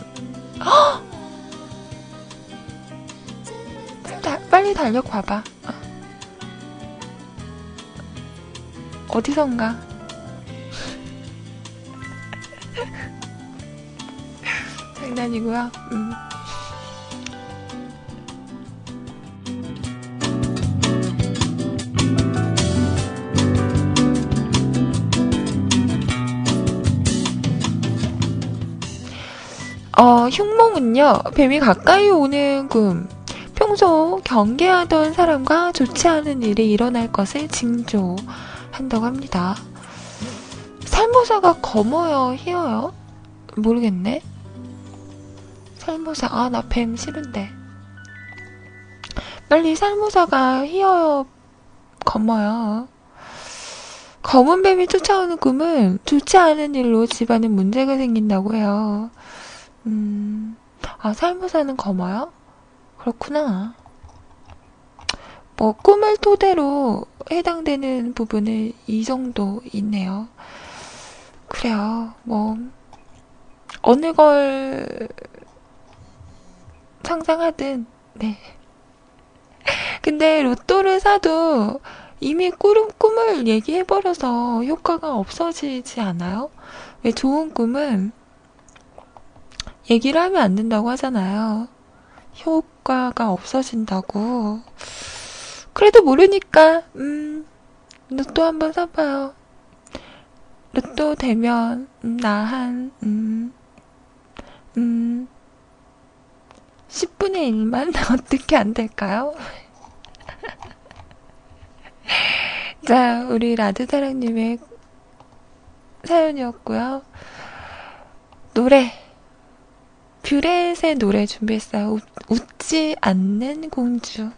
빨리 달려가봐. 어. 디선가 장난이고요. 음. 어, 흉몽은요, 뱀이 가까이 오는 꿈. 평소 경계하던 사람과 좋지 않은 일이 일어날 것을 징조한다고 합니다. 살모사가 검어요, 희어요? 모르겠네. 살모사, 아, 나 뱀 싫은데. 빨리 살모사가 희어요, 검어요. 검은 뱀이 쫓아오는 꿈은 좋지 않은 일로 집안에 문제가 생긴다고 해요. 음, 아, 살모사는 검어요? 그렇구나. 뭐, 꿈을 토대로 해당되는 부분은 이 정도 있네요. 그래요. 뭐, 어느 걸 상상하든, 네. 근데 로또를 사도 이미 꾸름, 꿈을 얘기해버려서 효과가 없어지지 않아요? 왜 좋은 꿈은 얘기를 하면 안 된다고 하잖아요. 효과가 없어진다고. 그래도 모르니까, 음, 로또 한번 사봐요. 로또 되면, 음, 나 한, 음, 음, 10분의 1만 어떻게 안 될까요? 자, 우리 라드사랑님의 사연이었고요. 노래. 뷰렛의 노래 준비했어요. 웃, 웃지 않는 공주.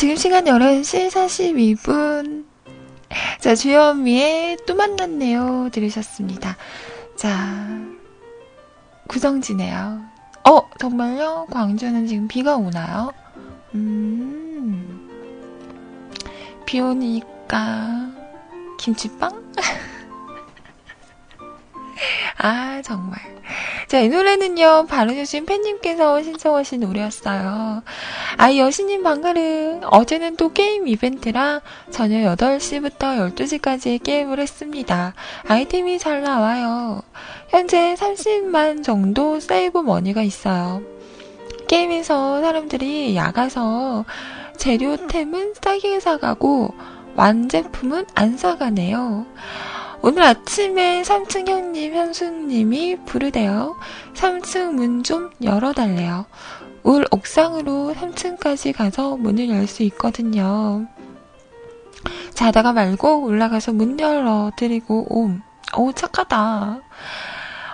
지금 시간 11시 42분. 자, 주현미의 또 만났네요. 들으셨습니다. 자, 구성지네요. 어, 정말요? 광주는 지금 비가 오나요? 음, 비 오니까, 김치빵? 아, 정말. 자, 이 노래는요, 바르주신 팬님께서 신청하신 노래였어요. 아, 여신님 방가르. 어제는 또 게임 이벤트라 저녁 8시부터 12시까지 게임을 했습니다. 아이템이 잘 나와요. 현재 30만 정도 사이버 머니가 있어요. 게임에서 사람들이 약아서 재료템은 싸게 사가고 완제품은 안 사가네요. 오늘 아침에 3층 형님, 현수님이 부르대요. 3층 문 좀 열어달래요. 울 옥상으로 3층까지 가서 문을 열 수 있거든요. 자다가 말고 올라가서 문 열어 드리고 옴. 오, 착하다.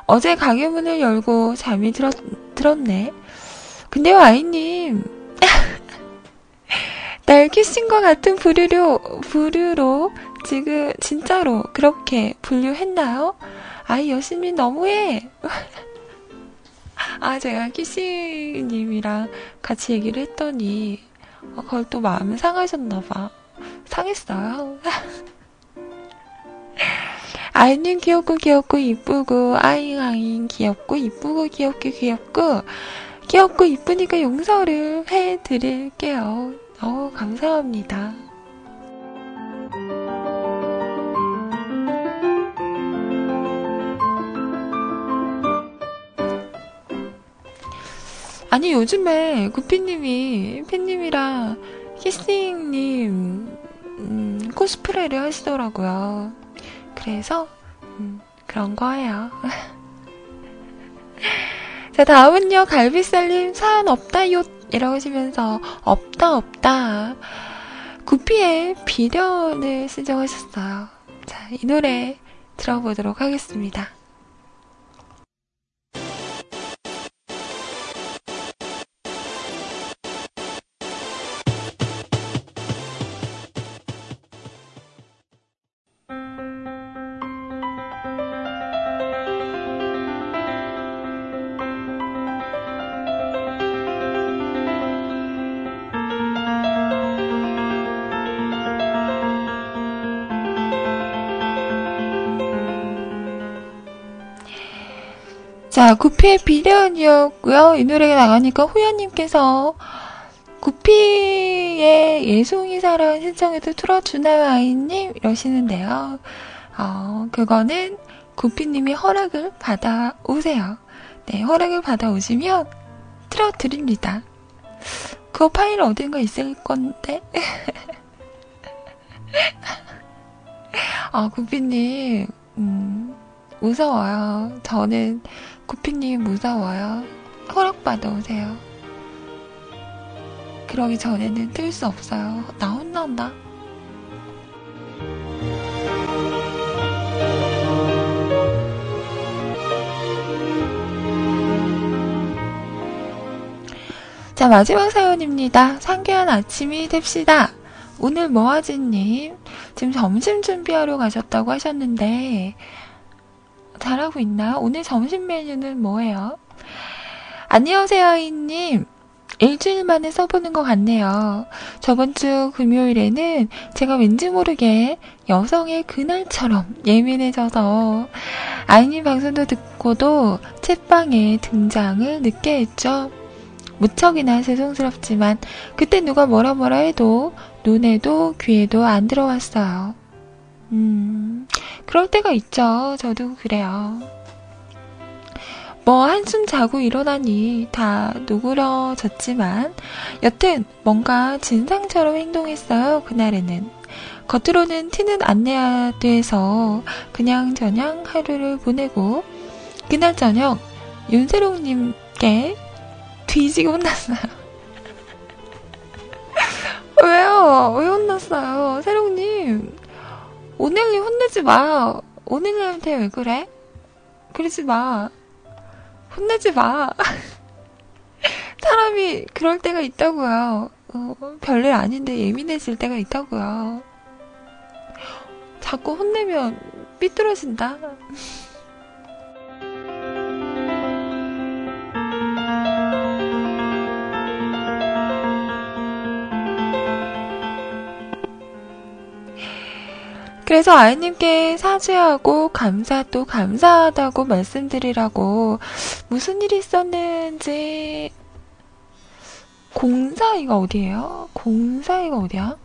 어제 가게 문을 열고 잠이 들었, 들었네. 근데요, 아이님. 날 키신 것 같은 부류로, 부류로 지금 진짜로 그렇게 분류했나요? 아이 여신님 너무해. 아 제가 키시님이랑 같이 얘기를 했더니 어, 그걸 또 마음이 상하셨나봐. 상했어요. 아이님 귀엽고 귀엽고 이쁘고 아잉 아잉 귀엽고 이쁘고 귀엽고 귀엽고 귀엽고 이쁘니까 용서를 해드릴게요. 어 감사합니다. 아니 요즘에 구피님이 팬님이랑 키스팅님 음, 코스프레를 하시더라고요. 그래서 음, 그런 거예요. 자 다음은요 갈비살님 사연 없다요 이라고 하시면서 없다 없다 구피의 비련을 신청하셨어요. 자 이 노래 들어보도록 하겠습니다. 자, 구피의 비련이었고요. 이 노래가 나가니까 후연님께서 구피의 예송이 사랑 신청해도 틀어주나요, 아이님? 이러시는데요. 어, 그거는 구피님이 허락을 받아오세요. 네, 허락을 받아오시면 틀어드립니다. 그 파일 어딘가 있을 건데. 아, 구피님, 음, 무서워요. 저는 구피님 무서워요. 허락 받아 오세요. 그러기 전에는 뜰수 없어요. 나 혼난다. 자, 마지막 사연입니다. 상쾌한 아침이 됩시다. 오늘 뭐하지님? 지금 점심 준비하러 가셨다고 하셨는데, 잘하고 있나요? 오늘 점심 메뉴는 뭐예요? 안녕하세요, 이님. 일주일 만에 써보는 것 같네요. 저번 주 금요일에는 제가 왠지 모르게 여성의 그날처럼 예민해져서 아이님 방송도 듣고도 채방에 등장을 늦게 했죠. 무척이나 죄송스럽지만 그때 누가 뭐라 뭐라 해도 눈에도 귀에도 안 들어왔어요. 음, 그럴 때가 있죠. 저도 그래요. 뭐 한숨 자고 일어나니 다 누그러졌지만 여튼 뭔가 진상처럼 행동했어요. 그날에는. 겉으로는 티는 안 내야 돼서 그냥 저냥 하루를 보내고 그날 저녁 윤세롱님께 뒤지게 혼났어요. 왜요? 왜 혼났어요? 세롱님. 오늘님 혼내지 마. 오늘님한테 왜 그래? 그러지 마. 혼내지 마. 사람이 그럴 때가 있다고요. 어, 별일 아닌데 예민해질 때가 있다고요. 자꾸 혼내면 삐뚤어진다. 그래서 아이님께 사죄하고 감사 또 감사하다고 말씀드리라고 무슨 일이 있었는지 공사이가 어디예요? 공사이가 어디야?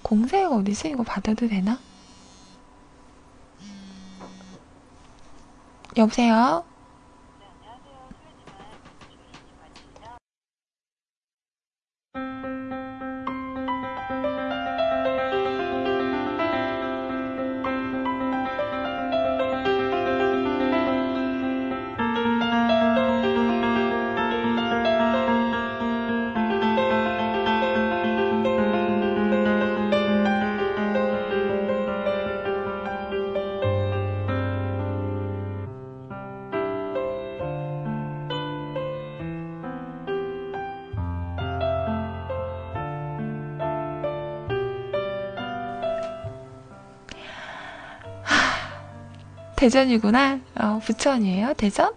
공사이가 어디지? 이거 받아도 되나? 여보세요? 대전이구나. 어, 부천이에요? 대전?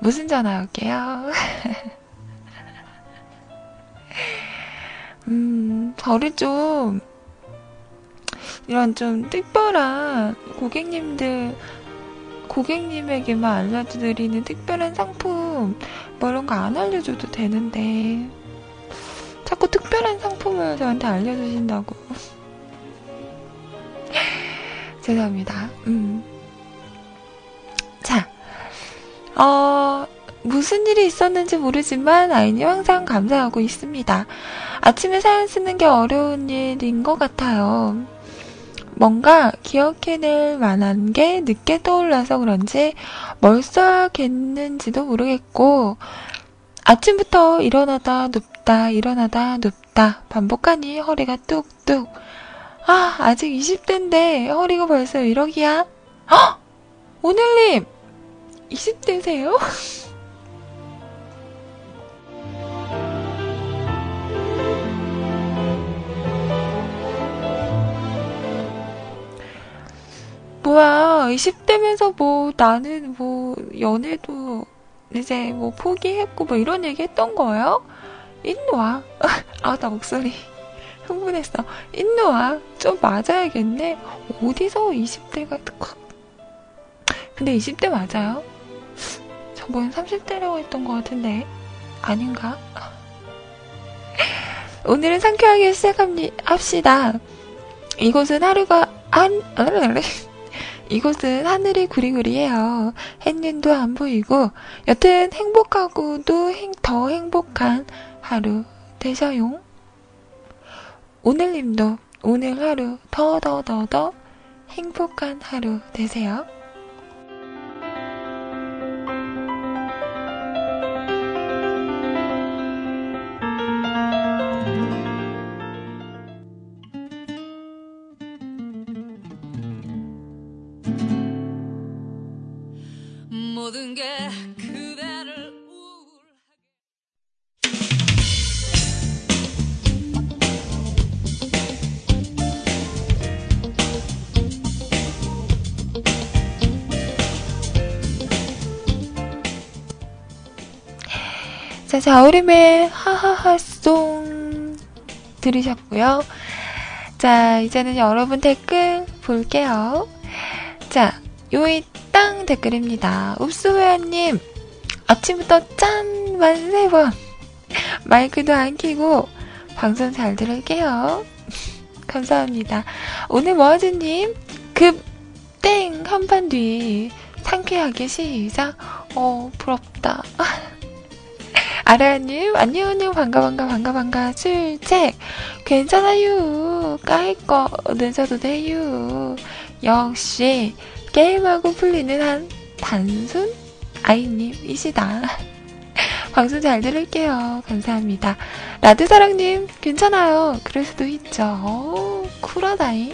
무슨 전화 올게요? 음, 저를 좀, 이런 좀 특별한 고객님들, 고객님에게만 알려드리는 특별한 상품, 뭐 이런 거 안 알려줘도 되는데, 자꾸 특별한 상품을 저한테 알려주신다고. 죄송합니다. 음. 어, 무슨 일이 있었는지 모르지만 아이님 항상 감사하고 있습니다. 아침에 사연 쓰는 게 어려운 일인 것 같아요. 뭔가 기억해낼 만한 게 늦게 떠올라서 그런지 뭘 써야겠는지도 모르겠고, 아침부터 일어나다 눕다, 일어나다 눕다 반복하니 허리가 뚝뚝. 아, 아직 20대인데 허리가 벌써 이러기야? 헉! 오늘님! 20대세요? 뭐야, 20대면서 뭐 나는 뭐 연애도 이제 뭐 포기했고 뭐 이런 얘기 했던 거예요? 인노아. 아, 나 목소리 흥분했어. 인노아. 좀 맞아야겠네. 어디서 20대가 근데 20대 맞아요? 저번엔 30대라고 했던 것 같은데 아닌가? 오늘은 상쾌하게 시작합시다. 이곳은 하루가 한 이곳은 하늘이 구리구리해요. 햇님도 안 보이고 여튼 행복하고도 행, 더 행복한 하루 되셔용. 오늘님도 오늘 하루 더더더더 행복한 하루 되세요. 자, 자우림의 하하하송 들으셨고요. 자, 이제는 여러분 댓글 볼게요. 자, 요이 땅 댓글입니다. 읍수회원님, 아침부터 짠! 만세 번! 마이크도 안 키고 방송 잘 들을게요. 감사합니다. 오늘 머아즈님, 급, 땡! 한판 뒤. 상쾌하게 시작. 어, 부럽다. 아라님, 안녕하세요. 반가, 반가, 반가, 반가. 술책. 괜찮아요. 까일 거 늦어도 돼요. 역시, 게임하고 풀리는 한 단순 아이님이시다. 방송 잘 들을게요. 감사합니다. 라드사랑님, 괜찮아요. 그럴 수도 있죠. 오, 쿨하다잉.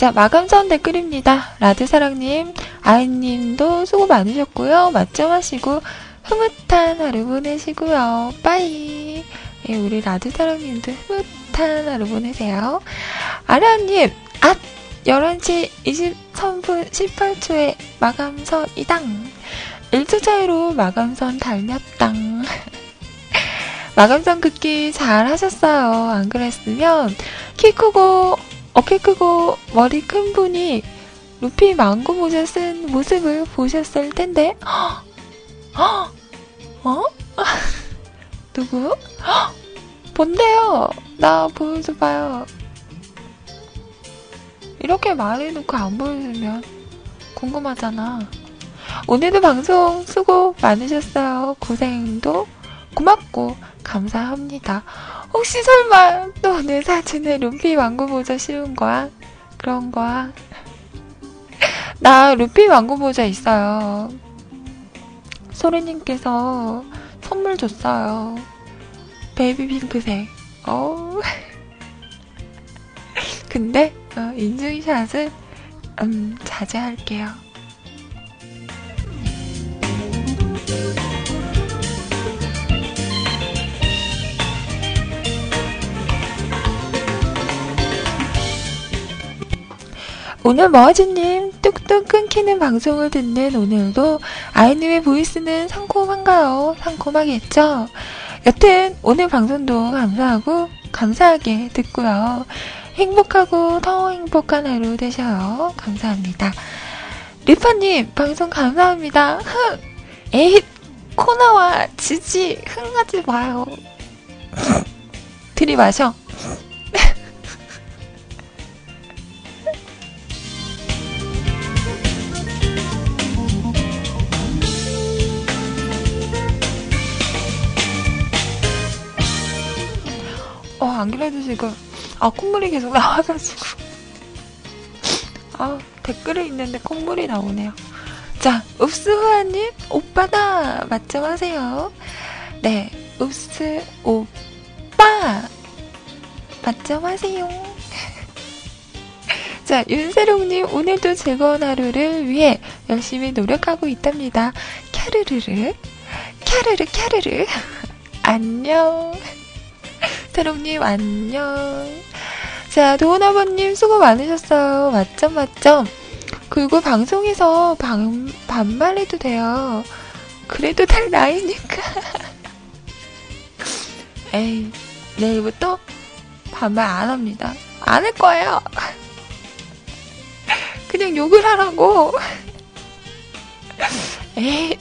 자, 마감선 댓글입니다. 라드사랑님, 아이님도 수고 많으셨고요. 맛점 하시고, 흐뭇한 하루 보내시고요. 빠이. 예, 우리 라드사랑님도 흐뭇한 하루 보내세요. 아라님, 앗! 11시 23분 18초에 마감선 이당. 1초 차이로 마감선 달렸당. 마감선 긋기 잘 하셨어요. 안 그랬으면 키 크고 어깨 크고 머리 큰 분이 루피 망고 모자 쓴 모습을 보셨을 텐데, 어? 누구? 뭔데요? 나 보여줘봐요. 이렇게 말해놓고 안 보여주면 궁금하잖아. 오늘도 방송 수고 많으셨어요. 고생도 고맙고 감사합니다. 혹시 설마 너내 사진에 루피 왕구 모자 씌운 거야? 그런 거야? 나 루피 왕구 모자 있어요. 소리님께서 선물 줬어요. 베이비 핑크색. 어. 근데 어, 인증샷은 음, 자제할게요. 오늘 머아지님 뚝뚝 끊기는 방송을 듣는 오늘도 아이님의 voice는 상콤한가요? 상콤하겠죠? 여튼 오늘 방송도 감사하고 감사하게 듣고요. 행복하고 더 행복한 하루 되셔요. 감사합니다. 리파님 방송 감사합니다. 흥! 에잇! 코너와 지지 흥하지 마요. 들이마셔. 어, 안 그래도 지금, 아, 콧물이 계속 나와가지고. 아, 댓글에 있는데 콧물이 나오네요. 자, 읍스후아님, 오빠다! 맞점하세요. 네, 읍스, 오빠! 맞점하세요. 자, 윤세롱님, 오늘도 즐거운 하루를 위해 열심히 노력하고 있답니다. 캬르르르, 캬르르, 캬르르. 안녕. 세롱님 안녕. 자, 도훈아버님 수고 많으셨어요. 맞점, 맞점. 그리고 방송에서 반, 반말해도 돼요. 그래도 될 나이니까. 에이, 내일부터 반말 안 합니다. 안 할 거예요. 그냥 욕을 하라고. 에이.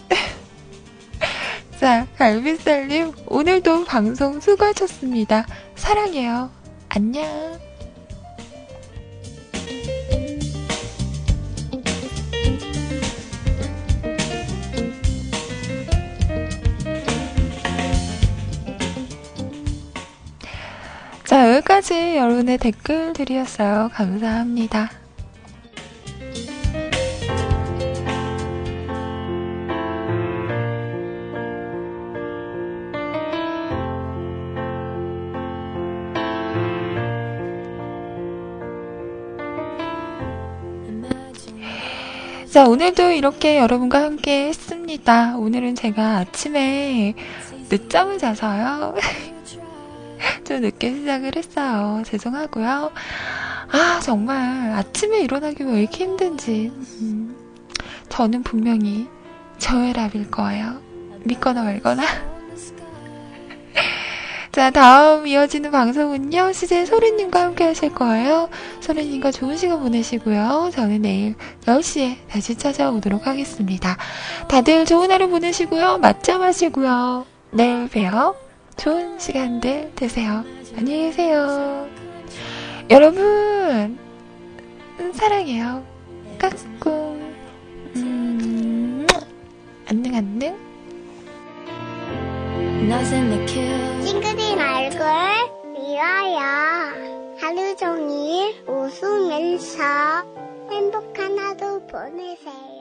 자, 갈비살님, 오늘도 방송 수고하셨습니다. 사랑해요. 안녕. 자, 여기까지 여러분의 댓글들이었어요. 감사합니다. 자, 오늘도 이렇게 여러분과 함께 했습니다. 오늘은 제가 아침에 늦잠을 자서요. 좀 늦게 시작을 했어요. 죄송하고요. 아, 정말 아침에 일어나기 왜 이렇게 힘든지. 음, 저는 분명히 저혈압일 거예요. 믿거나 말거나. 자, 다음 이어지는 방송은요, 시제 소리님과 함께 하실 거예요. 소리님과 좋은 시간 보내시고요. 저는 내일 10시에 다시 찾아오도록 하겠습니다. 다들 좋은 하루 보내시고요. 맞잠 하시고요. 내일 봬요. 좋은 시간들 되세요. 안녕히 계세요. 여러분, 사랑해요. 까꿍. 음, 안녕, 안녕. 찡 그린 얼굴 미워요. 하루 종일 웃으면서 행복한 하루 보내세요.